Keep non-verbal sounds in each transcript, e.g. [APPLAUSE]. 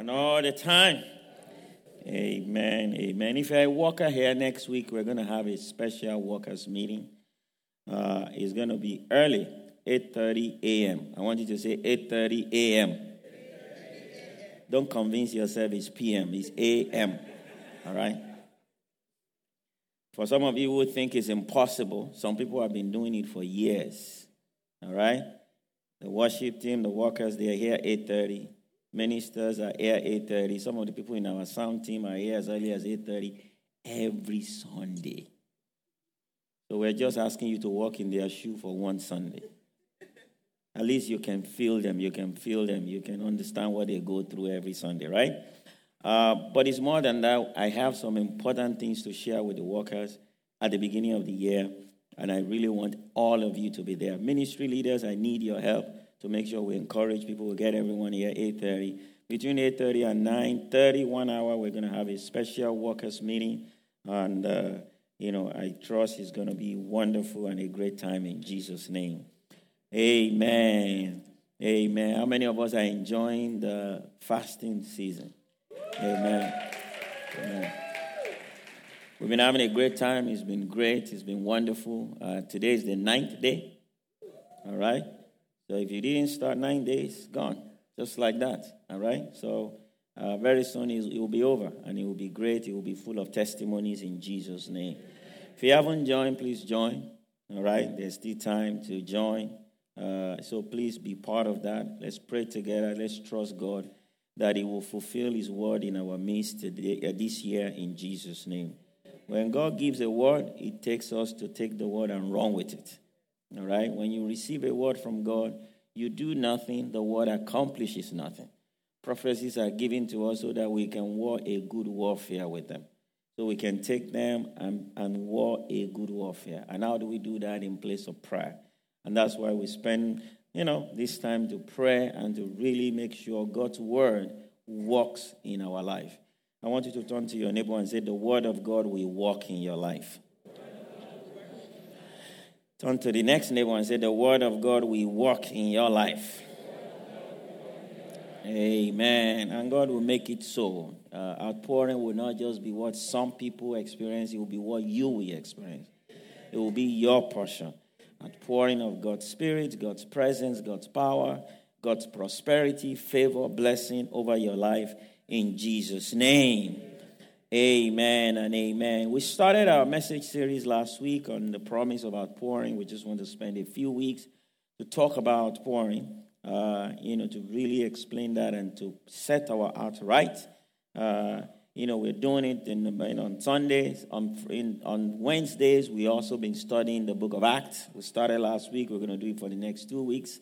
And all the time. Amen. Amen. If you're a worker here next week, we're going to have a special workers meeting. Uh, it's going to be early, 8:30 a.m. I want you to say 8:30 a.m. Don't convince yourself it's p.m. It's a.m. All right. For some of you who think it's impossible, some people have been doing it for years. All right. The worship team, the workers, they are here 8:30. Ministers are here 8.30. Some of the people in our sound team are here as early as 8.30 every Sunday. So we're just asking you to walk in their shoe for one Sunday. At least you can feel them, you can feel them, you can understand what they go through every Sunday, right? Uh, but it's more than that. I have some important things to share with the workers at the beginning of the year, and I really want all of you to be there. Ministry leaders, I need your help to make sure we encourage people. We get everyone here at 8:30. Between 8:30 and 9:30, one hour, we're going to have a special workers meeting, and uh, you know I trust it's going to be wonderful and a great time in Jesus' name. Amen. Amen. How many of us are enjoying the fasting season? Amen. Amen. We've been having a great time. It's been great. It's been wonderful. Uh, today is the ninth day. All right. So if you didn't start nine days, gone. Just like that. All right? So uh, very soon it will be over and it will be great. It will be full of testimonies in Jesus' name. If you haven't joined, please join. All right? There's still time to join. Uh, so please be part of that. Let's pray together. Let's trust God that He will fulfill His word in our midst today, uh, this year in Jesus' name. When God gives a word, it takes us to take the word and run with it. All right? When you receive a word from God, you do nothing, the word accomplishes nothing. Prophecies are given to us so that we can war a good warfare with them. So we can take them and, and war a good warfare. And how do we do that? In place of prayer. And that's why we spend, you know, this time to pray and to really make sure God's word works in our life. I want you to turn to your neighbor and say, The word of God will walk in your life. Turn to the next neighbor and say, The word of God will work in your life. Amen. And God will make it so. Uh, outpouring will not just be what some people experience, it will be what you will experience. It will be your portion. Outpouring of God's Spirit, God's presence, God's power, God's prosperity, favor, blessing over your life in Jesus' name. Amen and amen. We started our message series last week on the promise of outpouring. We just want to spend a few weeks to talk about outpouring, uh, you know, to really explain that and to set our heart right. Uh, you know, we're doing it in, know, on Sundays. On, in, on Wednesdays, we also been studying the book of Acts. We started last week. We're going to do it for the next two weeks.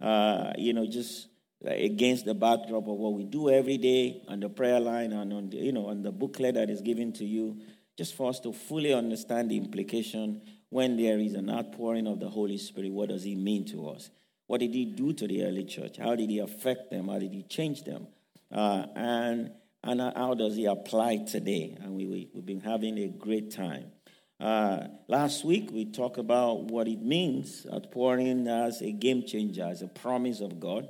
Uh, you know, just against the backdrop of what we do every day on the prayer line and on the, you know on the booklet that is given to you, just for us to fully understand the implication when there is an outpouring of the Holy Spirit. What does it mean to us? What did He do to the early church? How did He affect them? How did He change them? Uh, and and how does He apply today? And we, we we've been having a great time. Uh, last week we talked about what it means outpouring as a game changer, as a promise of God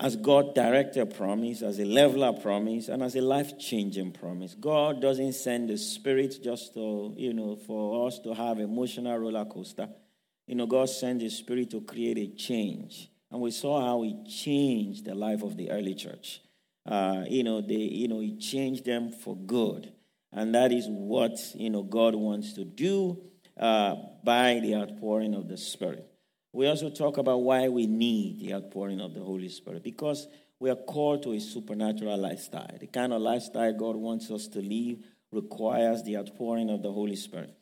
as God directed promise, as a leveler promise, and as a life changing promise. God doesn't send the Spirit just to, you know, for us to have emotional roller coaster. You know, God sent the Spirit to create a change. And we saw how He changed the life of the early church. Uh, you know, they, you know, He changed them for good. And that is what, you know, God wants to do uh, by the outpouring of the Spirit. We also talk about why we need the outpouring of the Holy Spirit because we are called to a supernatural lifestyle. The kind of lifestyle God wants us to live requires the outpouring of the Holy Spirit.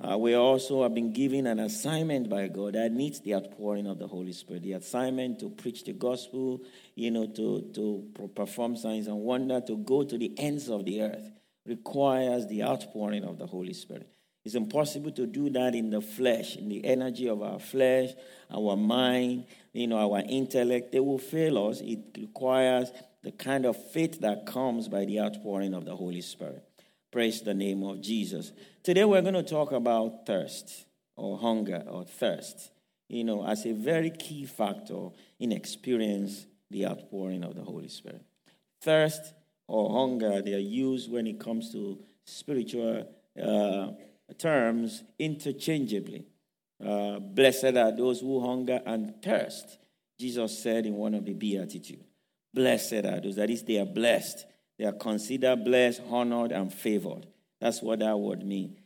Uh, we also have been given an assignment by God that needs the outpouring of the Holy Spirit. The assignment to preach the gospel, you know, to, to perform signs and wonder, to go to the ends of the earth requires the outpouring of the Holy Spirit. It's impossible to do that in the flesh, in the energy of our flesh, our mind, you know, our intellect. They will fail us. It requires the kind of faith that comes by the outpouring of the Holy Spirit. Praise the name of Jesus. Today we're going to talk about thirst or hunger or thirst, you know, as a very key factor in experience the outpouring of the Holy Spirit. Thirst or hunger, they are used when it comes to spiritual uh, terms interchangeably. Uh, blessed are those who hunger and thirst. Jesus said in one of the Beatitudes, Blessed are those, that is, they are blessed they are considered blessed, honored, and favored. That's what that word means.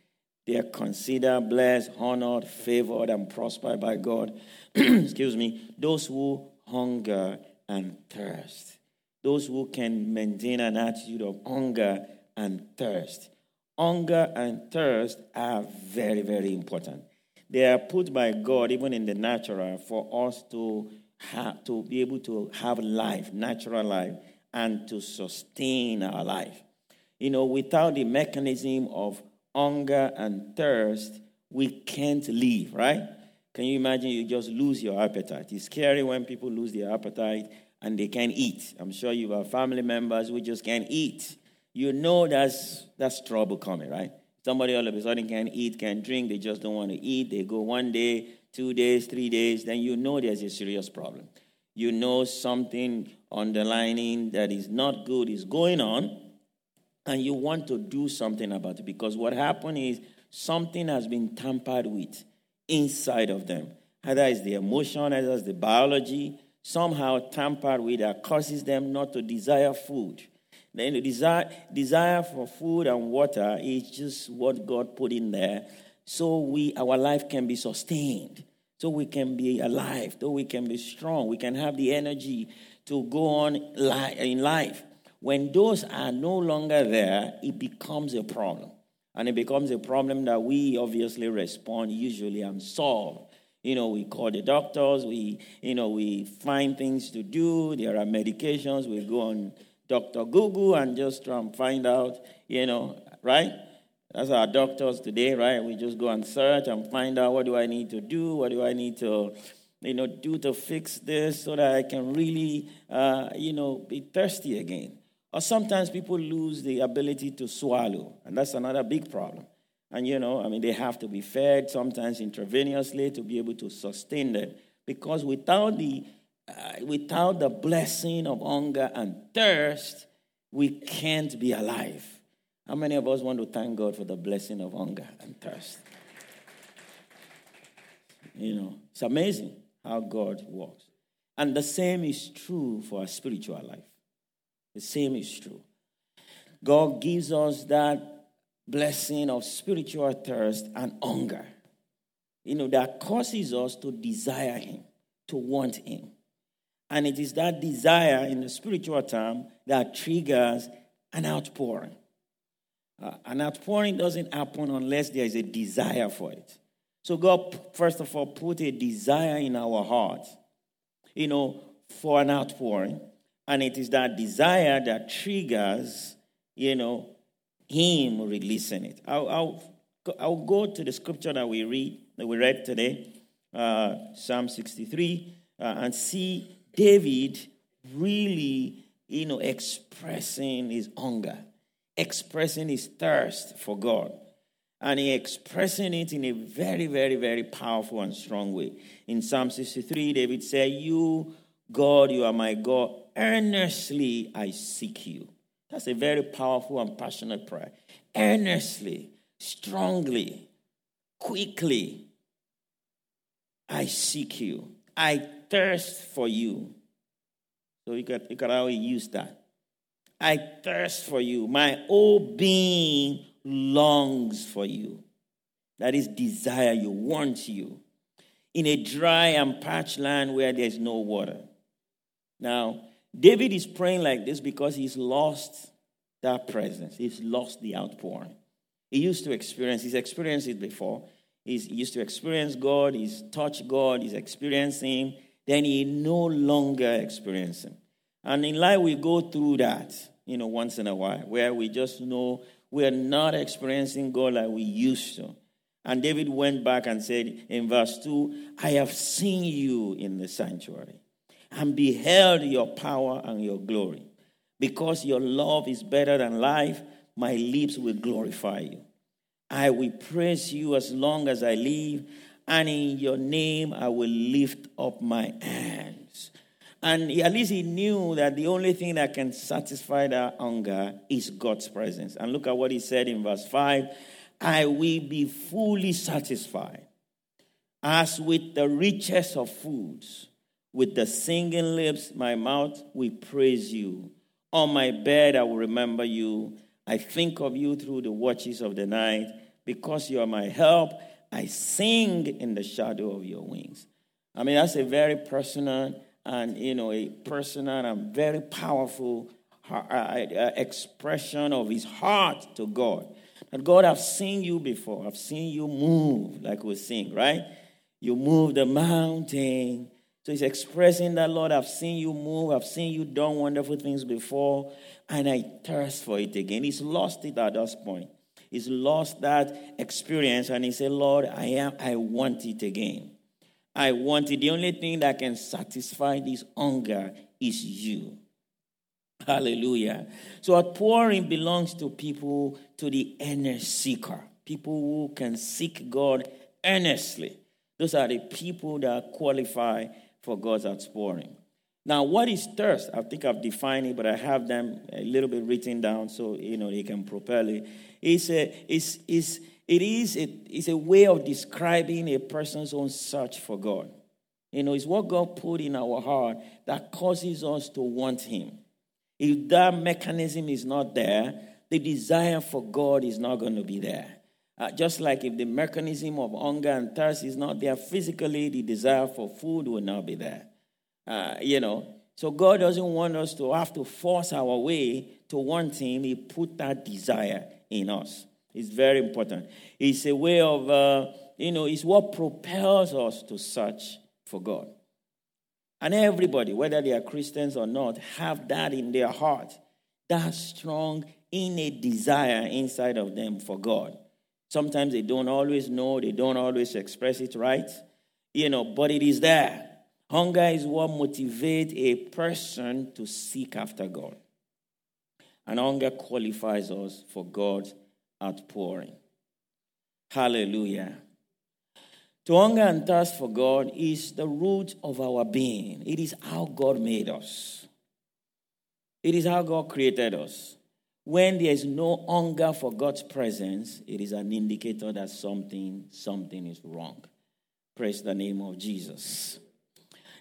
They are considered blessed, honored, favored, and prospered by God. [CLEARS THROAT] Excuse me. Those who hunger and thirst. Those who can maintain an attitude of hunger and thirst. Hunger and thirst are very, very important. They are put by God, even in the natural, for us to have to be able to have life, natural life and to sustain our life. You know, without the mechanism of hunger and thirst, we can't live, right? Can you imagine you just lose your appetite? It's scary when people lose their appetite and they can't eat. I'm sure you have family members who just can't eat. You know that's that's trouble coming, right? Somebody all of a sudden can't eat, can't drink, they just don't want to eat. They go one day, two days, three days, then you know there's a serious problem. You know something underlining that is not good is going on, and you want to do something about it because what happened is something has been tampered with inside of them. Either it's the emotion, either it's the biology, somehow tampered with that causes them not to desire food. Then the desire, desire for food and water is just what God put in there. So we our life can be sustained. So we can be alive. So we can be strong. We can have the energy to go on in life. When those are no longer there, it becomes a problem. And it becomes a problem that we obviously respond usually and solve. You know, we call the doctors, we, you know, we find things to do, there are medications, we go on Dr. Google and just try and find out, you know, right? That's our doctors today, right? We just go and search and find out what do I need to do, what do I need to you know, do to fix this so that I can really, uh, you know, be thirsty again. Or sometimes people lose the ability to swallow, and that's another big problem. And, you know, I mean, they have to be fed sometimes intravenously to be able to sustain them. Because without the, uh, without the blessing of hunger and thirst, we can't be alive. How many of us want to thank God for the blessing of hunger and thirst? You know, it's amazing how God works. And the same is true for our spiritual life. The same is true. God gives us that blessing of spiritual thirst and hunger, you know, that causes us to desire Him, to want Him. And it is that desire in the spiritual term that triggers an outpouring. Uh, an outpouring doesn't happen unless there is a desire for it. So God, first of all, put a desire in our heart, you know, for an outpouring. And it is that desire that triggers, you know, Him releasing it. I'll, I'll, I'll go to the scripture that we read, that we read today, uh, Psalm 63, uh, and see David really, you know, expressing his hunger, expressing his thirst for God and he expressing it in a very, very, very powerful and strong way. In Psalm 63, David said, You, God, you are my God. Earnestly I seek you. That's a very powerful and passionate prayer. Earnestly, strongly, quickly, I seek you. I thirst for you. So you can, you can always use that. I thirst for you. My whole being longs for you. That is desire you, want you. In a dry and parched land where there's no water. Now, David is praying like this because he's lost that presence. He's lost the outpouring. He used to experience, he's experienced it before. He's, he used to experience God, he's touched God, he's experiencing. Then he no longer experiences Him. And in life, we go through that, you know, once in a while, where we just know we're not experiencing God like we used to. And David went back and said in verse 2 I have seen you in the sanctuary and beheld your power and your glory. Because your love is better than life, my lips will glorify you. I will praise you as long as I live, and in your name I will lift up my hands. And at least he knew that the only thing that can satisfy that hunger is God's presence. And look at what he said in verse 5 I will be fully satisfied, as with the richest of foods. With the singing lips, my mouth will praise you. On my bed, I will remember you. I think of you through the watches of the night. Because you are my help, I sing in the shadow of your wings. I mean, that's a very personal and, you know, a personal and very powerful uh, uh, expression of his heart to God. That God, I've seen you before. I've seen you move, like we sing, right? You move the mountain. So he's expressing that, Lord, I've seen you move. I've seen you done wonderful things before, and I thirst for it again. He's lost it at this point. He's lost that experience, and he said, Lord, I am. I want it again. I want it. The only thing that can satisfy this hunger is you. Hallelujah. So outpouring belongs to people, to the inner seeker, people who can seek God earnestly. Those are the people that qualify for God's outpouring. Now, what is thirst? I think I've defined it, but I have them a little bit written down so you know they can propel it. It's a, it's, it's, it is a, it's a way of describing a person's own search for God. You know, it's what God put in our heart that causes us to want Him. If that mechanism is not there, the desire for God is not going to be there. Uh, just like if the mechanism of hunger and thirst is not there physically, the desire for food will not be there. Uh, you know, so God doesn't want us to have to force our way to want Him. He put that desire in us. It's very important. It's a way of, uh, you know, it's what propels us to search for God. And everybody, whether they are Christians or not, have that in their heart, that strong innate desire inside of them for God. Sometimes they don't always know, they don't always express it right, you know, but it is there. Hunger is what motivates a person to seek after God. And hunger qualifies us for God's outpouring. Hallelujah. To hunger and thirst for God is the root of our being. It is how God made us. It is how God created us. When there is no hunger for God's presence, it is an indicator that something, something is wrong. Praise the name of Jesus.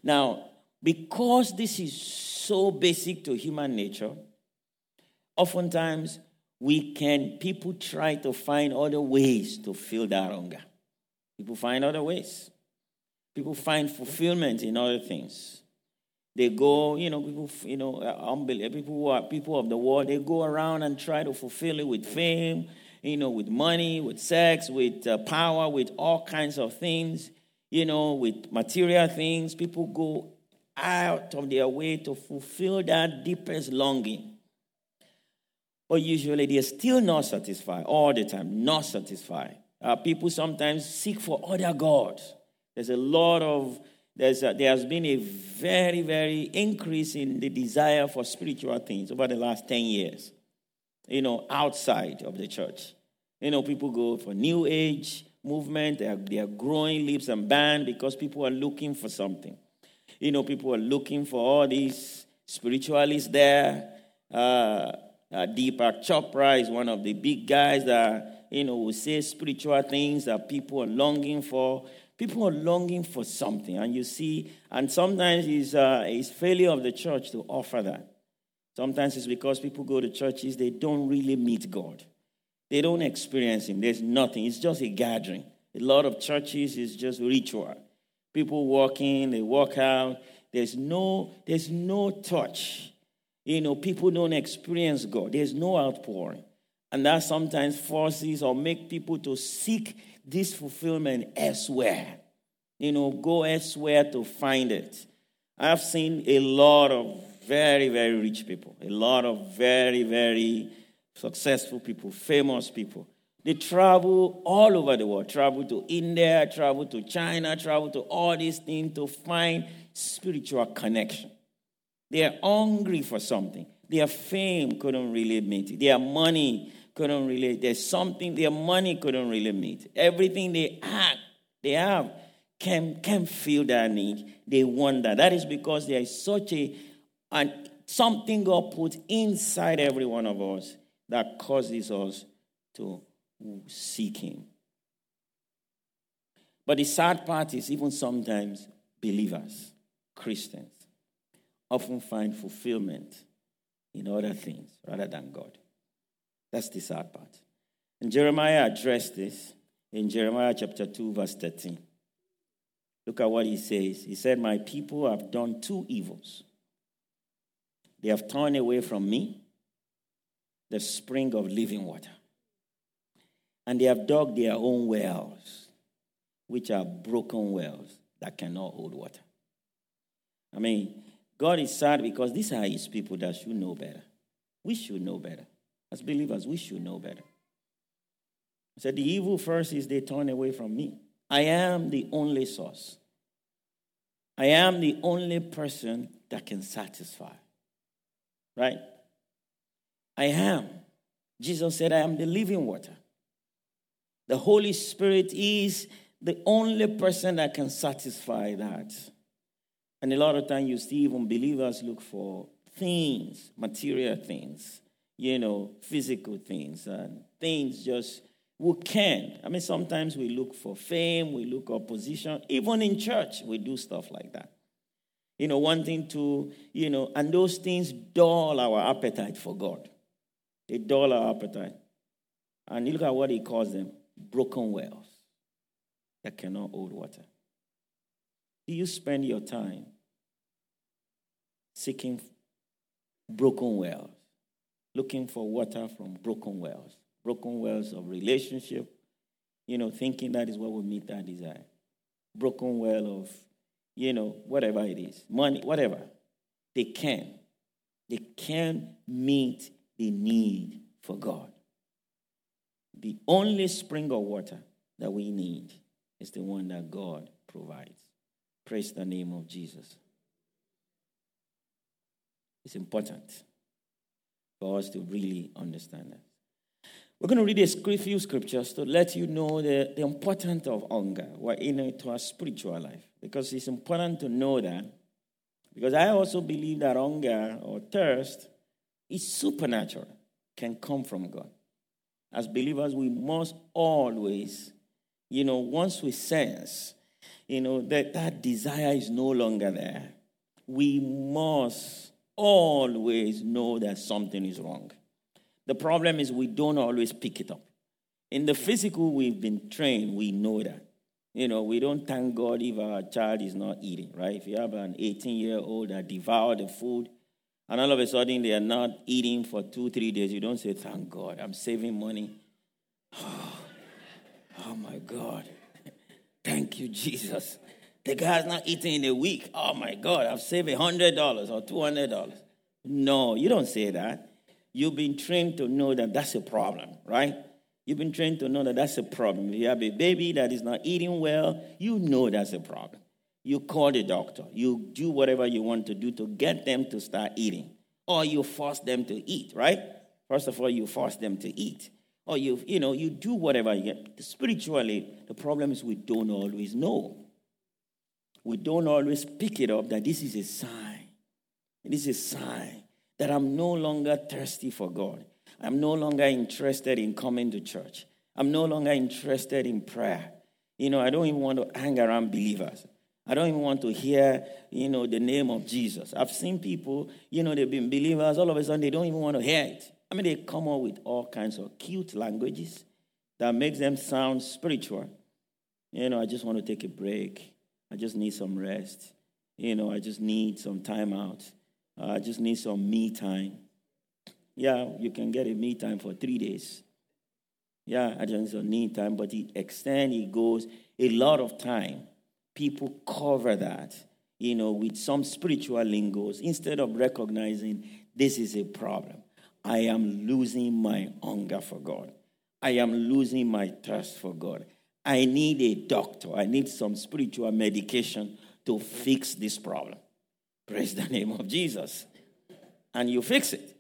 Now, because this is so basic to human nature, oftentimes we can, people try to find other ways to fill that hunger. People find other ways. People find fulfillment in other things. They go, you know, people, you know, people who are people of the world, they go around and try to fulfill it with fame, you know, with money, with sex, with uh, power, with all kinds of things, you know, with material things. People go out of their way to fulfill that deepest longing. But usually they're still not satisfied all the time, not satisfied. Uh, people sometimes seek for other gods. There's a lot of, there's a, there has been a very, very increase in the desire for spiritual things over the last 10 years, you know, outside of the church. You know, people go for new age movement, they are, they are growing leaps and bounds because people are looking for something. You know, people are looking for all these spiritualists there. Uh, uh, Deepak Chopra is one of the big guys that you know, we say spiritual things that people are longing for. People are longing for something, and you see, and sometimes it's, uh, it's failure of the church to offer that. Sometimes it's because people go to churches, they don't really meet God. They don't experience Him. There's nothing. It's just a gathering. A lot of churches is just ritual. People walk in, they walk out. There's no, there's no touch. You know, people don't experience God. There's no outpouring. And that sometimes forces or make people to seek this fulfillment elsewhere. You know, go elsewhere to find it. I've seen a lot of very, very rich people, a lot of very, very successful people, famous people. They travel all over the world, travel to India, travel to China, travel to all these things to find spiritual connection. They are hungry for something. Their fame couldn't really meet it. Their money couldn't really, there's something their money couldn't really meet. Everything they have, they have can, can feel that need. They want that. Is because there is such a, and something God put inside every one of us that causes us to seek Him. But the sad part is, even sometimes believers, Christians, often find fulfillment in other things rather than God. That's the sad part. And Jeremiah addressed this in Jeremiah chapter 2, verse 13. Look at what he says. He said, My people have done two evils. They have turned away from me, the spring of living water, and they have dug their own wells, which are broken wells that cannot hold water. I mean, God is sad because these are his people that should know better. We should know better. As believers, we should know better. He said, The evil first is they turn away from me. I am the only source. I am the only person that can satisfy. Right? I am. Jesus said, I am the living water. The Holy Spirit is the only person that can satisfy that. And a lot of times you see even believers look for things, material things, you know, physical things, and things just we can. I mean, sometimes we look for fame, we look for position. Even in church, we do stuff like that. You know, wanting to, you know, and those things dull our appetite for God. Dull our appetite. And you look at what he calls them broken wells that cannot hold water. Do you spend your time seeking broken wells, looking for water from broken wells? broken wells of relationship, you know, thinking that is what will meet that desire. Broken well of, you know, whatever it is, money, whatever. They can. They can meet the need for God. The only spring of water that we need is the one that God provides. Praise the name of Jesus. It's important for us to really understand that. We're going to read a few scriptures to let you know the, the importance of hunger in it to our spiritual life. Because it's important to know that. Because I also believe that hunger or thirst is supernatural, can come from God. As believers, we must always, you know, once we sense, you know, that that desire is no longer there, we must always know that something is wrong. The problem is we don't always pick it up. In the physical, we've been trained, we know that. You know, we don't thank God if our child is not eating, right? If you have an 18 year old that devoured the food, and all of a sudden they are not eating for two, three days, you don't say, Thank God, I'm saving money. Oh, [SIGHS] oh my God. Thank you, Jesus. The guy's not eating in a week. Oh my God, I've saved $100 or $200. No, you don't say that. You've been trained to know that that's a problem, right? You've been trained to know that that's a problem. If you have a baby that is not eating well, you know that's a problem. You call the doctor. You do whatever you want to do to get them to start eating. Or you force them to eat, right? First of all, you force them to eat. Or you, you know, you do whatever you get. Spiritually, the problem is we don't always know. We don't always pick it up that this is a sign. This is a sign that I'm no longer thirsty for God. I'm no longer interested in coming to church. I'm no longer interested in prayer. You know, I don't even want to hang around believers. I don't even want to hear, you know, the name of Jesus. I've seen people, you know, they've been believers, all of a sudden they don't even want to hear it. I mean, they come up with all kinds of cute languages that makes them sound spiritual. You know, I just want to take a break. I just need some rest. You know, I just need some time out. Uh, I just need some me time. Yeah, you can get a me time for three days. Yeah, I just need time, but it extend, it goes a lot of time. People cover that, you know, with some spiritual lingos instead of recognizing this is a problem. I am losing my hunger for God. I am losing my thirst for God. I need a doctor. I need some spiritual medication to fix this problem. Praise the name of Jesus. And you fix it.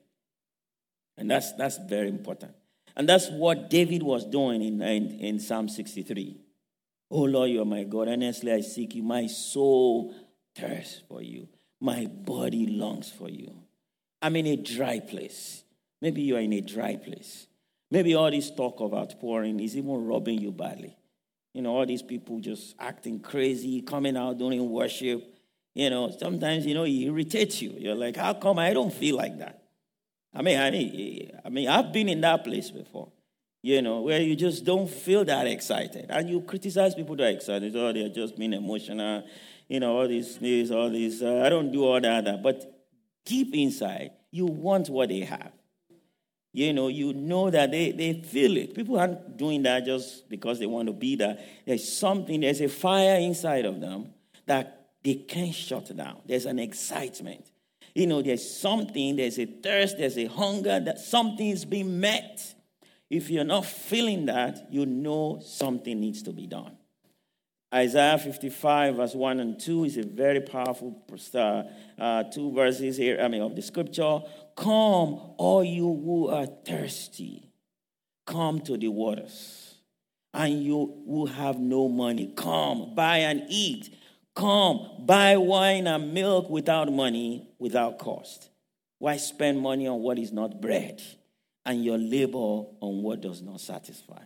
And that's, that's very important. And that's what David was doing in, in, in Psalm 63. Oh Lord, you are my God. Honestly, I seek you. My soul thirsts for you. My body longs for you. I'm in a dry place. Maybe you are in a dry place. Maybe all this talk of outpouring is even robbing you badly. You know, all these people just acting crazy, coming out during worship. You know, sometimes, you know, it irritates you. You're like, how come I don't feel like that? I mean, I mean, I mean, I've been in that place before, you know, where you just don't feel that excited. And you criticize people that are excited. Oh, they're just being emotional, you know, all these, this, all these, Uh, I don't do all that. But deep inside, you want what they have. You know, you know that they, they feel it. People aren't doing that just because they want to be there. There's something, there's a fire inside of them that they can't shut down. There's an excitement. You know, there's something, there's a thirst, there's a hunger, that something is being met. If you're not feeling that, you know something needs to be done. Isaiah 55, verse 1 and 2 is a very powerful uh, uh, two verses here, I mean, of the scripture. Come, all you who are thirsty, come to the waters. And you who have no money, come, buy and eat. Come, buy wine and milk without money, without cost. Why spend money on what is not bread and your labor on what does not satisfy?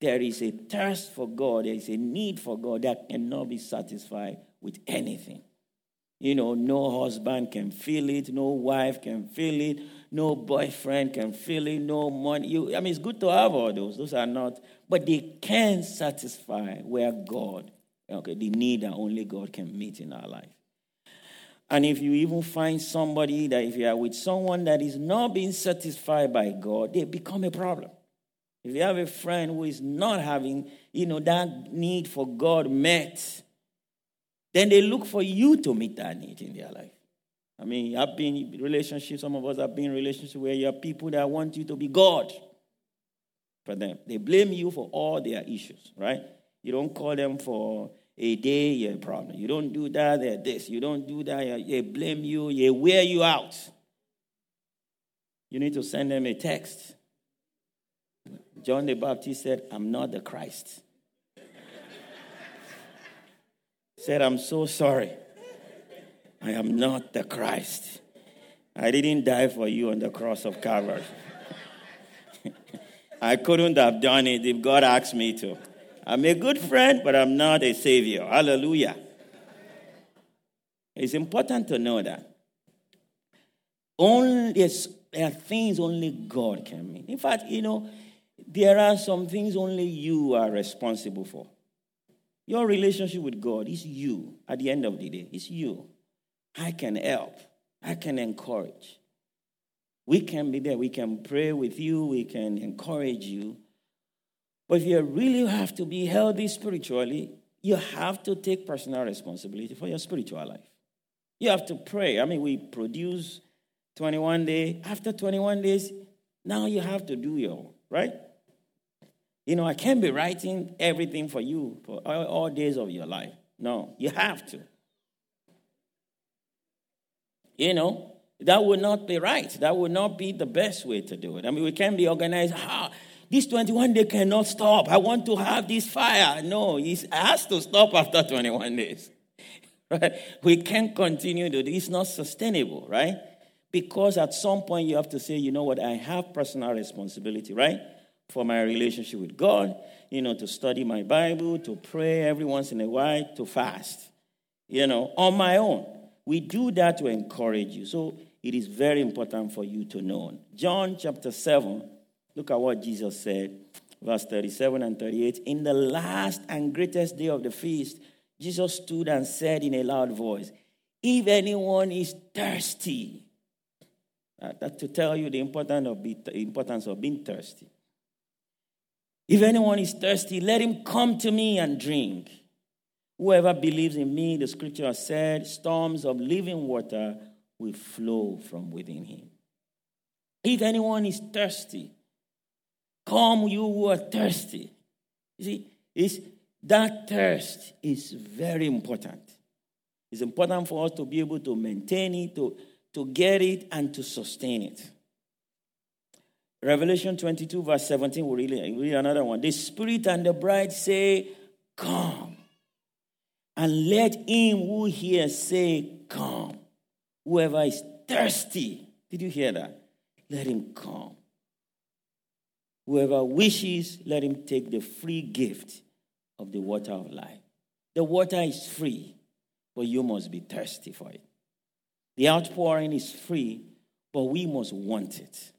There is a thirst for God, there is a need for God that cannot be satisfied with anything. You know, no husband can feel it, no wife can feel it, no boyfriend can feel it, no money. You, I mean, it's good to have all those, those are not, but they can satisfy where God Okay, the need that only God can meet in our life. And if you even find somebody that if you are with someone that is not being satisfied by God, they become a problem. If you have a friend who is not having, you know, that need for God met, then they look for you to meet that need in their life. I mean, I've been in relationships, some of us have been in relationships where you have people that want you to be God for them. They blame you for all their issues, right? You don't call them for a day, you're a problem. You don't do that, they're this. You don't do that, they blame you, they wear you out. You need to send them a text. John the Baptist said, I'm not the Christ. said, I'm so sorry. I am not the Christ. I didn't die for you on the cross of Calvary. [LAUGHS] I couldn't have done it if God asked me to. I'm a good friend, but I'm not a savior. Hallelujah. It's important to know that. Only there are things only God can mean. In fact, you know, there are some things only you are responsible for. Your relationship with God is you at the end of the day. It's you. I can help, I can encourage. We can be there. We can pray with you, we can encourage you. But if you really have to be healthy spiritually, you have to take personal responsibility for your spiritual life. You have to pray. I mean, we produce 21 days. After 21 days, now you have to do your, right? You know, I can't be writing everything for you for all, all days of your life. No, you have to. You know, that would not be right. That would not be the best way to do it. I mean, we can't be organized. How? This 21 day cannot stop. I want to have this fire. No, it has to stop after 21 days. [LAUGHS] Right? We can't continue to do It's not sustainable, right? Because at some point you have to say, you know what, I have personal responsibility, right? For my relationship with God, you know, to study my Bible, to pray every once in a while, to fast, you know, on my own. We do that to encourage you. So it is very important for you to know. John chapter 7, Look at what Jesus said, verse 37 and 38. In the last and greatest day of the feast, Jesus stood and said in a loud voice, If anyone is thirsty, Uh, that to tell you the importance of, be, the importance of being thirsty. If anyone is thirsty, let him come to me and drink. Whoever believes in me, the scripture has said, storms of living water will flow from within him. If anyone is thirsty, come you who are thirsty. You see, it's, that thirst is very important. It's important for us to be able to maintain it, to, to get it, and to sustain it. Revelation 22, verse 17, we read, read another one. The Spirit and the bride say, Come. And let him who hears say, Come. Whoever is thirsty, did you hear that? Let him come. Whoever wishes, let him take the free gift of the water of life. The water is free, but you must be thirsty for it. The outpouring is free, but we must want it.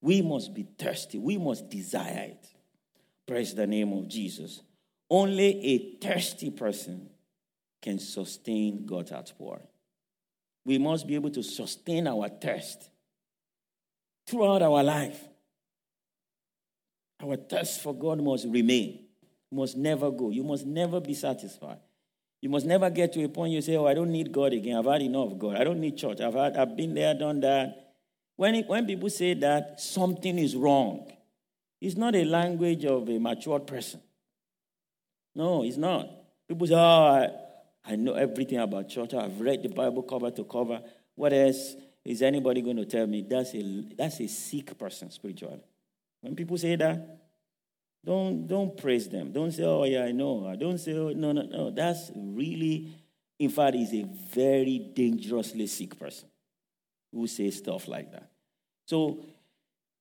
We must be thirsty. We must desire it. Praise the name of Jesus. Only a thirsty person can sustain God's outpouring. We must be able to sustain our thirst throughout our life. Our thirst for God must remain, must never go. You must never be satisfied. You must never get to a point you say, Oh, I don't need God again. I've had enough of God. I don't need church. I've, had, I've been there, done that. When, it, when people say that, something is wrong. It's not a language of a matured person. No, it's not. People say, oh, I, I know everything about church. I've read the Bible cover to cover. What else is anybody going to tell me? That's a, that's a sick person spiritually. When people say that, don't, don't praise them. Don't say, oh, yeah, I know. Don't say, oh, no, no, no. That's really, in fact, is a very dangerously sick person who says stuff like that. So,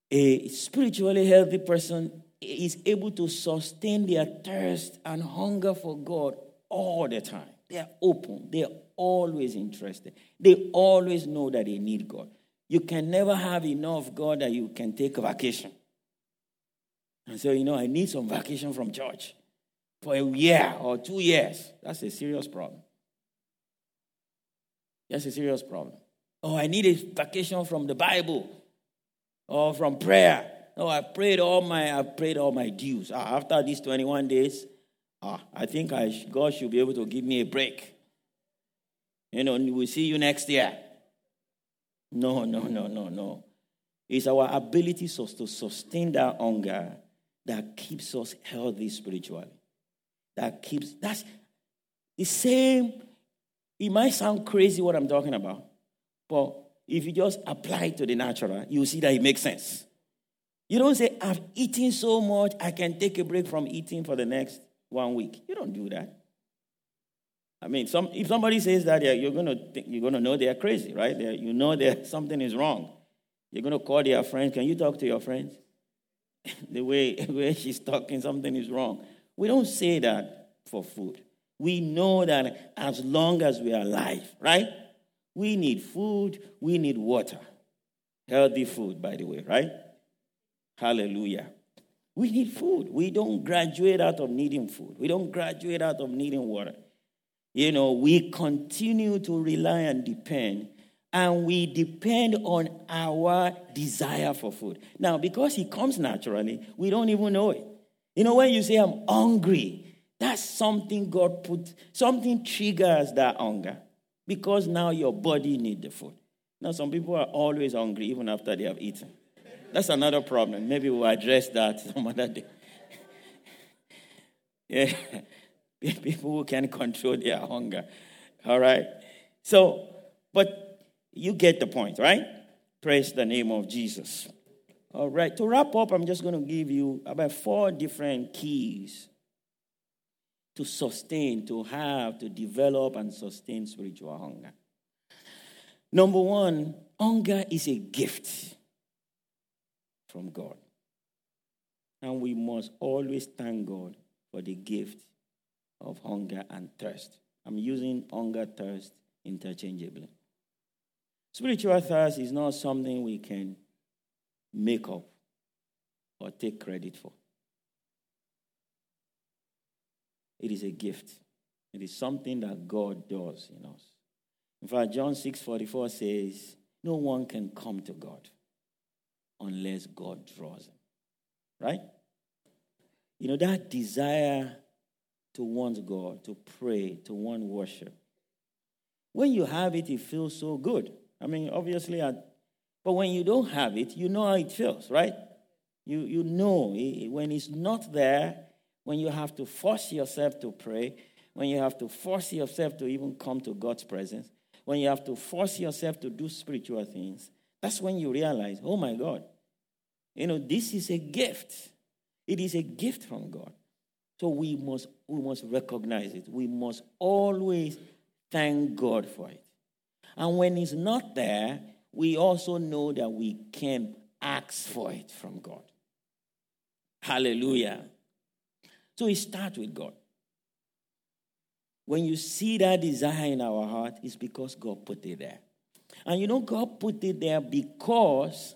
a spiritually healthy person is able to sustain their thirst and hunger for God all the time. They are open, they are always interested, they always know that they need God. You can never have enough God that you can take a vacation. And so, you know, I need some vacation from church for a year or two years. That's a serious problem. That's a serious problem. Oh, I need a vacation from the Bible or from prayer. Oh, I prayed all my I prayed all my dues. Ah, after these 21 days, ah, I think I God should be able to give me a break. You know, we'll see you next year. No, no, no, no, no. It's our ability to sustain that hunger that keeps us healthy spiritually. That keeps that's the same. It might sound crazy what I'm talking about, but if you just apply it to the natural, you see that it makes sense. You don't say, I've eaten so much, I can take a break from eating for the next one week. You don't do that. I mean, some, if somebody says that, you're going to think, you're going to know they're crazy, right? They're, you know that [LAUGHS] something is wrong. You're going to call their friends. Can you talk to your friends? [LAUGHS] the way, [LAUGHS] where she's talking, something is wrong. We don't say that for food. We know that as long as we are alive, right? We need food, we need water. Healthy food, by the way, right? Hallelujah. We need food. We don't graduate out of needing food. We don't graduate out of needing water. You know, we continue to rely and depend, and we depend on our desire for food. Now, because it comes naturally, we don't even know it. You know, when you say, I'm hungry, that's something God put, something triggers that hunger because now your body need the food. Now, some people are always hungry even after they have eaten. That's another problem. Maybe we'll address that [LAUGHS] some other day. [LAUGHS] yeah, [LAUGHS] people who can control their hunger. All right. So, but you get the point, right? Praise the name of Jesus. All right. To wrap up, I'm just going to give you about four different keys to sustain, to have, to develop and sustain spiritual hunger. Number one, hunger is a gift from God. And we must always thank God for the gift of hunger and thirst. I'm using hunger, thirst interchangeably. Spiritual thirst is not something we can make up or take credit for. It is a gift. It is something that God does in us. In fact, John 6:44 says, no one can come to God unless God draws him. Right? You know, that desire to want God, to pray, to want worship. When you have it, it feels so good. I mean, obviously, I, but when you don't have it, you know how it feels, right? You, you know when it's not there, when you have to force yourself to pray, when you have to force yourself to even come to God's presence, when you have to force yourself to do spiritual things, that's when you realize, oh my God, you know, this is a gift. It is a gift from God. So we must, we must recognize it. We must always thank God for it. And when it's not there, we also know that we can ask for it from God. Hallelujah. So it starts with God. When you see that desire in our heart, it's because God put it there. And you know, God put it there because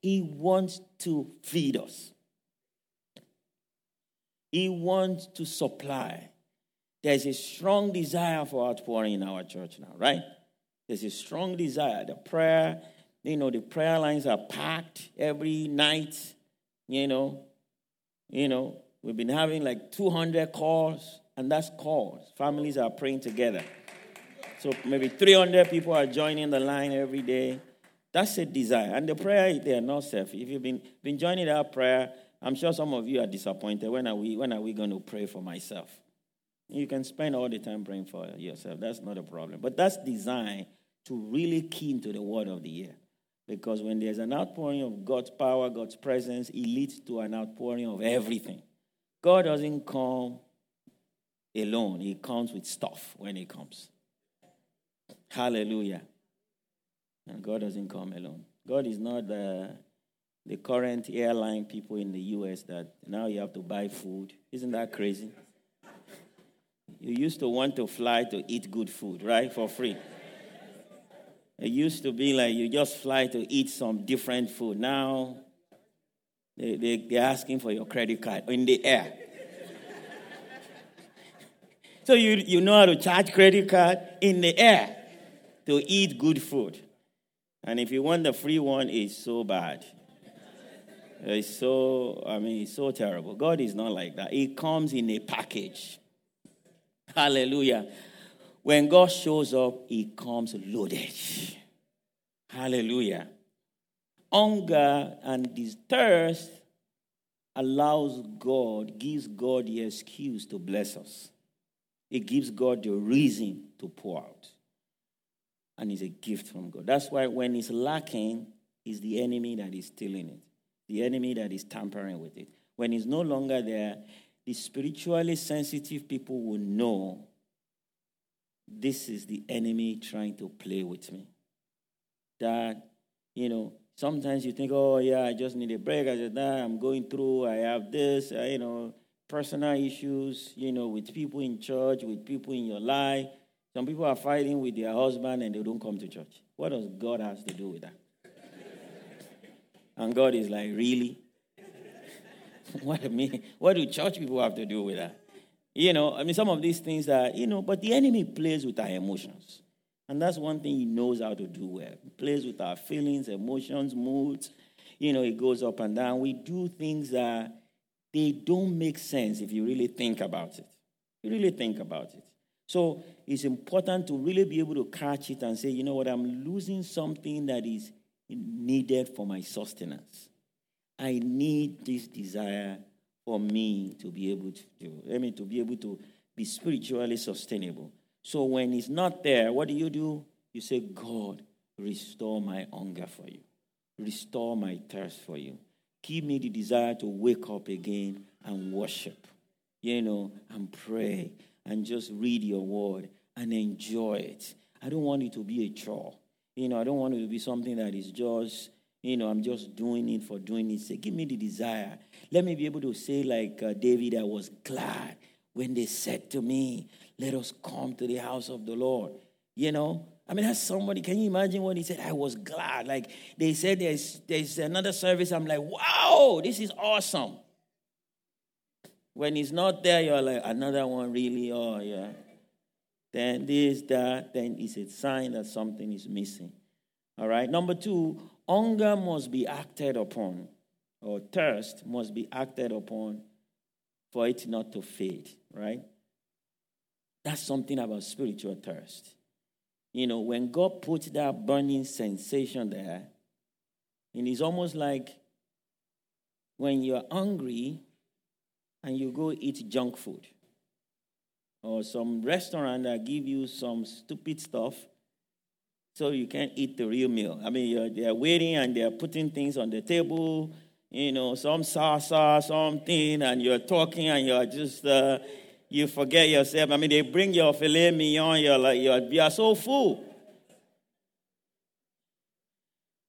He wants to feed us, He wants to supply. There's a strong desire for outpouring in our church now, right? There's a strong desire. The prayer, you know, the prayer lines are packed every night, you know. You know, we've been having like 200 calls, and that's calls. Families are praying together. So maybe 300 people are joining the line every day. That's a desire. And the prayer, they are not self. If you've been, been joining our prayer, I'm sure some of you are disappointed. When are we, when are we going to pray for myself? You can spend all the time praying for yourself. That's not a problem. But that's designed to really key into the word of the year. Because when there's an outpouring of God's power, God's presence, it leads to an outpouring of everything. God doesn't come alone, He comes with stuff when He comes. Hallelujah. And God doesn't come alone. God is not the, the current airline people in the US that now you have to buy food. Isn't that crazy? You used to want to fly to eat good food, right? For free. It used to be like you just fly to eat some different food. Now, they, they, they're asking for your credit card in the air. [LAUGHS] so you, you know how to charge credit card in the air to eat good food. And if you want the free one, it's so bad. It's so, I mean, it's so terrible. God is not like that. It comes in a package. Hallelujah. When God shows up, he comes loaded. Hallelujah. Hunger and this thirst allows God, gives God the excuse to bless us. It gives God the reason to pour out. And it's a gift from God. That's why when it's lacking, it's the enemy that is stealing it, the enemy that is tampering with it. When it's no longer there, the spiritually sensitive people will know this is the enemy trying to play with me. That, you know, sometimes you think, oh, yeah, I just need a break. I said, nah, I'm going through, I have this, uh, you know, personal issues, you know, with people in church, with people in your life. Some people are fighting with their husband and they don't come to church. What does God have to do with that? and God is like, really? [LAUGHS] what, I mean, what do church people have to do with that? You know, I mean, some of these things are, you know, but the enemy plays with our emotions. And that's one thing he knows how to do well. He plays with our feelings, emotions, moods. You know, it goes up and down. We do things that they don't make sense if you really think about it. You really think about it. So it's important to really be able to catch it and say, you know what, I'm losing something that is needed for my sustenance. I need this desire for me to be able to do. I mean, to be able to be spiritually sustainable. So when it's not there, what do you do? You say, God, restore my hunger for you, restore my thirst for you. Give me the desire to wake up again and worship, you know, and pray and just read your word and enjoy it. I don't want it to be a chore. You know, I don't want it to be something that is just, you know, I'm just doing it for doing it. Say, give me the desire. Let me be able to say, like uh, David, I was glad when they said to me, Let us come to the house of the Lord. You know, I mean, that's somebody. Can you imagine what he said? I was glad. Like they said, there's, there's another service. I'm like, wow, this is awesome. When he's not there, you're like, another one, really? Oh, yeah. Then this, that, then it's a sign that something is missing. All right. Number two, hunger must be acted upon, or thirst must be acted upon for it not to fade, right? That's something about spiritual thirst. You know, when God puts that burning sensation there, and it's almost like when you're hungry and you go eat junk food or some restaurant that give you some stupid stuff so you can't eat the real meal. I mean, they're waiting and they're putting things on the table, you know, some salsa, something, and you're talking and you're just, uh, you forget yourself. I mean, they bring your filet mignon, you're like, you're, you're so full.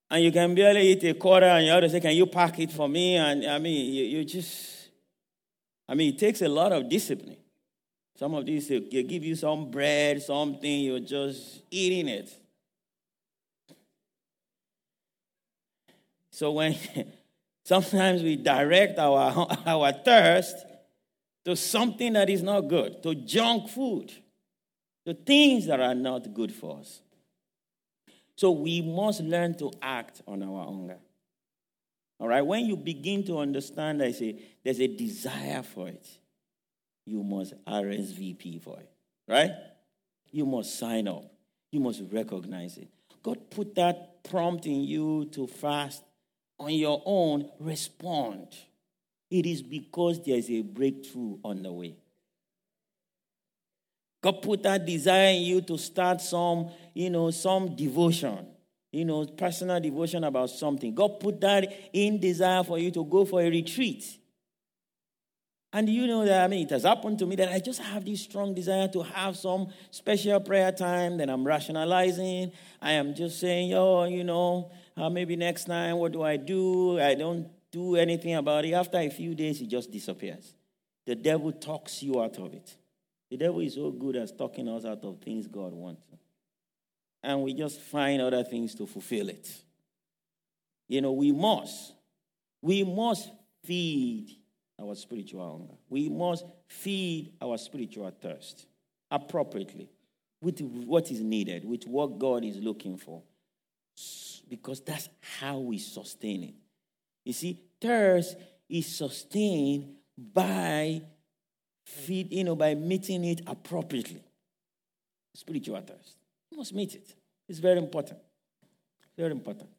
And you can barely eat a quarter, and you have to say, Can you pack it for me? And I mean, you, you just, I mean, it takes a lot of discipline. Some of these, they give you some bread, something, you're just eating it. So when [LAUGHS] sometimes we direct our, [LAUGHS] our thirst to something that is not good, to junk food, to things that are not good for us. So we must learn to act on our hunger. All right, when you begin to understand there's a, there's a desire for it, you must RSVP for it, right? You must sign up. You must recognize it. God put that prompt in you to fast on your own, respond. It is because there's a breakthrough on the way. God put that desire in you to start some, you know, some devotion, you know, personal devotion about something. God put that in desire for you to go for a retreat. And you know that, I mean, it has happened to me that I just have this strong desire to have some special prayer time that I'm rationalizing. I am just saying, yo, you know, uh, maybe next time, what do I do? I don't do anything about it. After a few days, it just disappears. The devil talks you out of it. The devil is so good at talking us out of things God wants. And we just find other things to fulfill it. You know, we must. We must feed our spiritual hunger. We must feed our spiritual thirst appropriately with what is needed, with what God is looking for because that's how we sustain it. You see, thirst is sustained by feed, you know, by meeting it appropriately. Spiritual thirst. You must meet it. It's very important. Very important.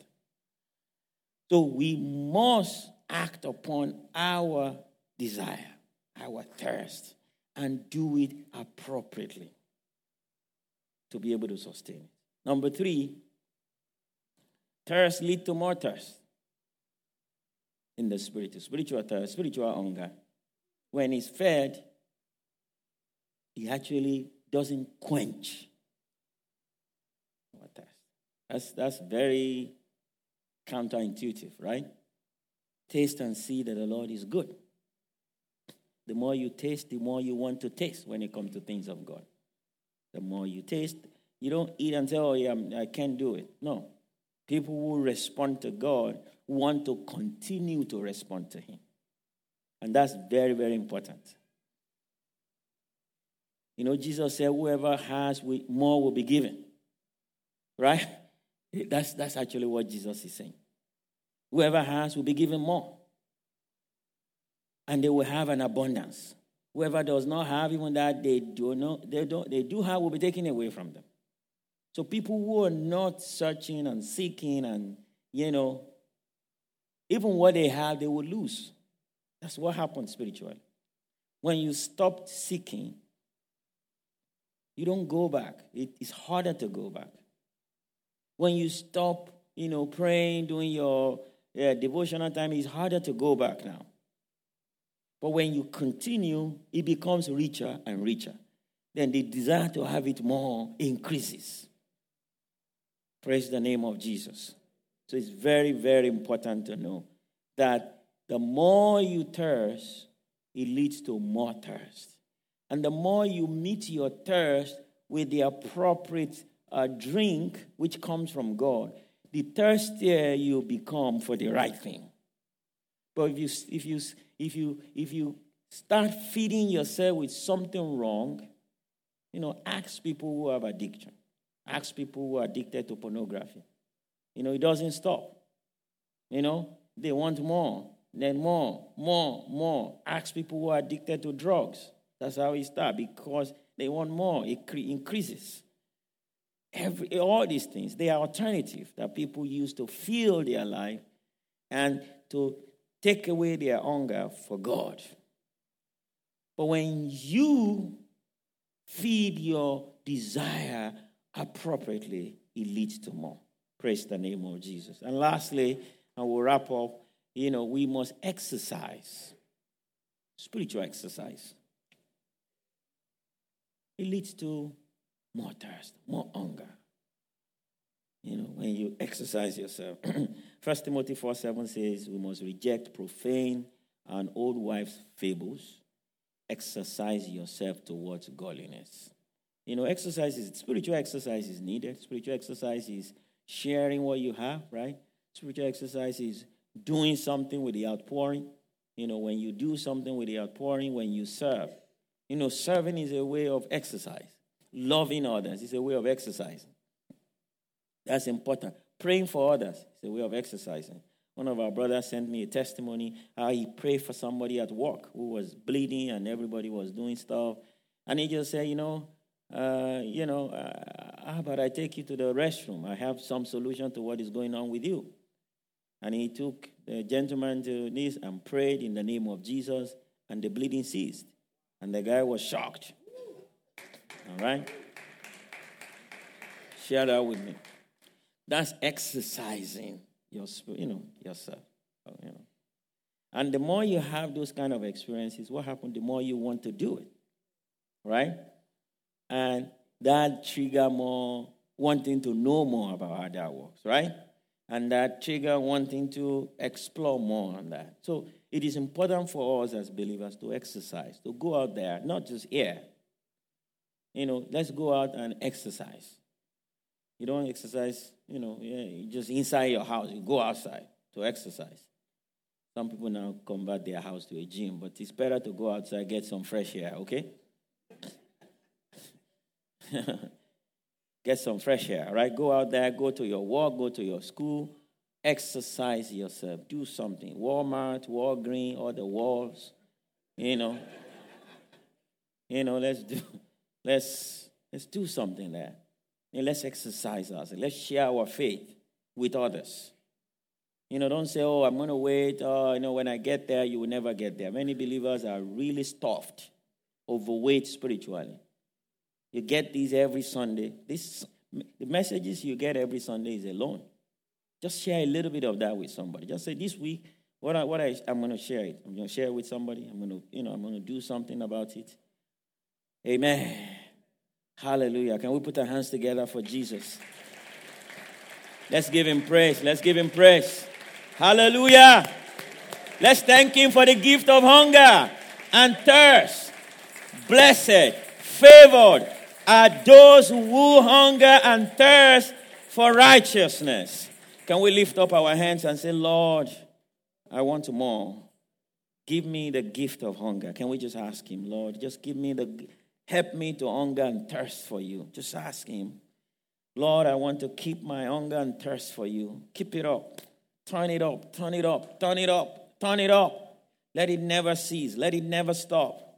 So we must act upon our desire, our thirst, and do it appropriately to be able to sustain it. Number three, Thirst lead to more thirst in the spirit, spiritual thirst, spiritual hunger. When he's fed, he actually doesn't quench our thirst. That's, that's very counterintuitive, right? Taste and see that the Lord is good. The more you taste, the more you want to taste when it comes to things of God. The more you taste, you don't eat and say, oh, yeah, I can't do it. No. People who respond to God want to continue to respond to Him. And that's very, very important. You know, Jesus said, whoever has more will be given. Right? [LAUGHS] That's, that's actually what Jesus is saying. Whoever has will be given more. And they will have an abundance. Whoever does not have even that they do not they don't they do have will be taken away from them. So people who are not searching and seeking and, you know, even what they have, they will lose. That's what happens spiritually. When you stop seeking, you don't go back. it's harder to go back. When you stop, you know, praying, doing your yeah, devotional time, it's harder to go back now. But when you continue, it becomes richer and richer. Then the desire to have it more increases. Praise the name of Jesus. So it's very, very important to know that the more you thirst, it leads to more thirst. And the more you meet your thirst with the appropriate uh, drink, which comes from God, the thirstier you become for the right thing. But if you, if you, if you, if you start feeding yourself with something wrong, you know, ask people who have addiction. Ask people who are addicted to pornography. You know, it doesn't stop. You know, they want more, then more, more, more. Ask people who are addicted to drugs. That's how it starts because they want more. It increases. Every, all these things, they are alternatives that people use to fill their life and to take away their hunger for God. But when you feed your desire appropriately, it leads to more. Praise the name of Jesus. And lastly, and we'll wrap up, you know, we must exercise. Spiritual exercise. It leads to more thirst, more hunger. You know, when you exercise yourself. [CLEARS THROAT] First Timothy 4 7 says we must reject profane and old wives' fables. Exercise yourself towards godliness. You know, exercise is spiritual exercise is needed. Spiritual exercise is sharing what you have, right? Spiritual exercise is doing something with the outpouring. You know, when you do something with the outpouring, when you serve. You know, serving is a way of exercise. Loving others is a way of exercising. That's important. Praying for others is a way of exercising. One of our brothers sent me a testimony how he prayed for somebody at work who was bleeding and everybody was doing stuff. And he just said, you know, uh, you know, uh, how about I take you to the restroom? I have some solution to what is going on with you. And he took the gentleman to this and prayed in the name of Jesus, and the bleeding ceased. And the guy was shocked. All right? Share that with me. That's exercising your you know, yourself. You know. And the more you have those kind of experiences, what happens? The more you want to do it. Right? And that trigger more wanting to know more about how that works, right? And that trigger wanting to explore more on that. So it is important for us as believers to exercise, to go out there, not just here, you know, let's go out and exercise. You don't exercise, you know, yeah, just inside your house. You go outside to exercise. Some people now convert their house to a gym, but it's better to go outside, get some fresh air, okay? [LAUGHS] get some fresh air, right? Go out there, go to your work, go to your school, exercise yourself, do something. Walmart, Walgreen, all the walls, you know. [LAUGHS] you know, let's do [LAUGHS] Let's, let's do something there. And let's exercise us. Let's share our faith with others. You know, don't say, oh, I'm going to wait. Oh, you know, when I get there, you will never get there. Many believers are really stuffed, overweight spiritually. You get these every Sunday. This, the messages you get every Sunday is alone. Just share a little bit of that with somebody. Just say, this week, what, I, what I, I'm going to share it. I'm going to share it with somebody. I'm going to, you know, I'm going to do something about it. Amen. Hallelujah. Can we put our hands together for Jesus? Let's give him praise. Let's give him praise. Hallelujah. Let's thank him for the gift of hunger and thirst. Blessed, favored are those who hunger and thirst for righteousness. Can we lift up our hands and say, Lord, I want more. Give me the gift of hunger. Can we just ask him, Lord, just give me the Help me to hunger and thirst for you. Just ask Him. Lord, I want to keep my hunger and thirst for you. Keep it up. Turn it up. Turn it up. Turn it up. Turn it up. Let it never cease. Let it never stop.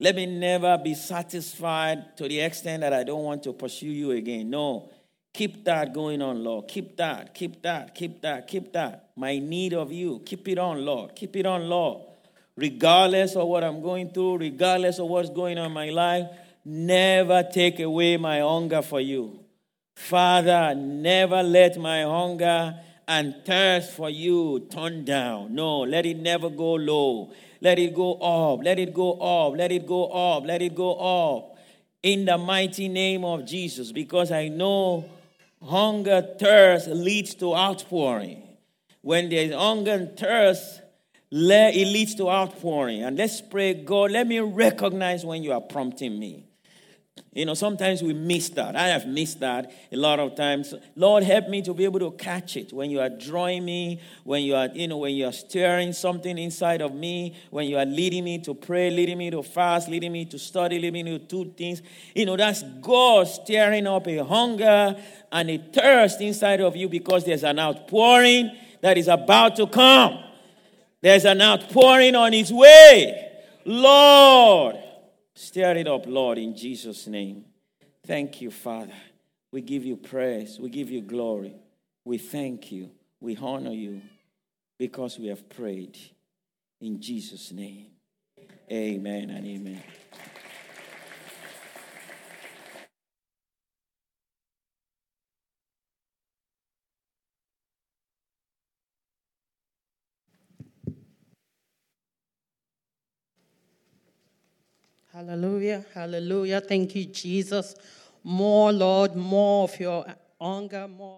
Let me never be satisfied to the extent that I don't want to pursue you again. No. Keep that going on, Lord. Keep that. Keep that. Keep that. Keep that. My need of you. Keep it on, Lord. Keep it on, Lord regardless of what I'm going through, regardless of what's going on in my life, never take away my hunger for you. Father, never let my hunger and thirst for you turn down. No, let it never go low. Let it go up. Let it go up. Let it go up. Let it go up. In the mighty name of Jesus, because I know hunger, thirst leads to outpouring. When there's hunger and thirst, it leads to outpouring. And let's pray, God, let me recognize when you are prompting me. You know, sometimes we miss that. I have missed that a lot of times. Lord, help me to be able to catch it when you are drawing me, when you are, you know, when you are stirring something inside of me, when you are leading me to pray, leading me to fast, leading me to study, leading me to do things. You know, that's God stirring up a hunger and a thirst inside of you because there's an outpouring that is about to come. There's an outpouring on its way. Lord, Stir it up, Lord, in Jesus' name. Thank you, Father. We give you praise. We give you glory. We thank you. We honor you because we have prayed. In Jesus' name. Amen and amen. Hallelujah. Hallelujah. Thank you, Jesus. More, Lord, more of your anger, more.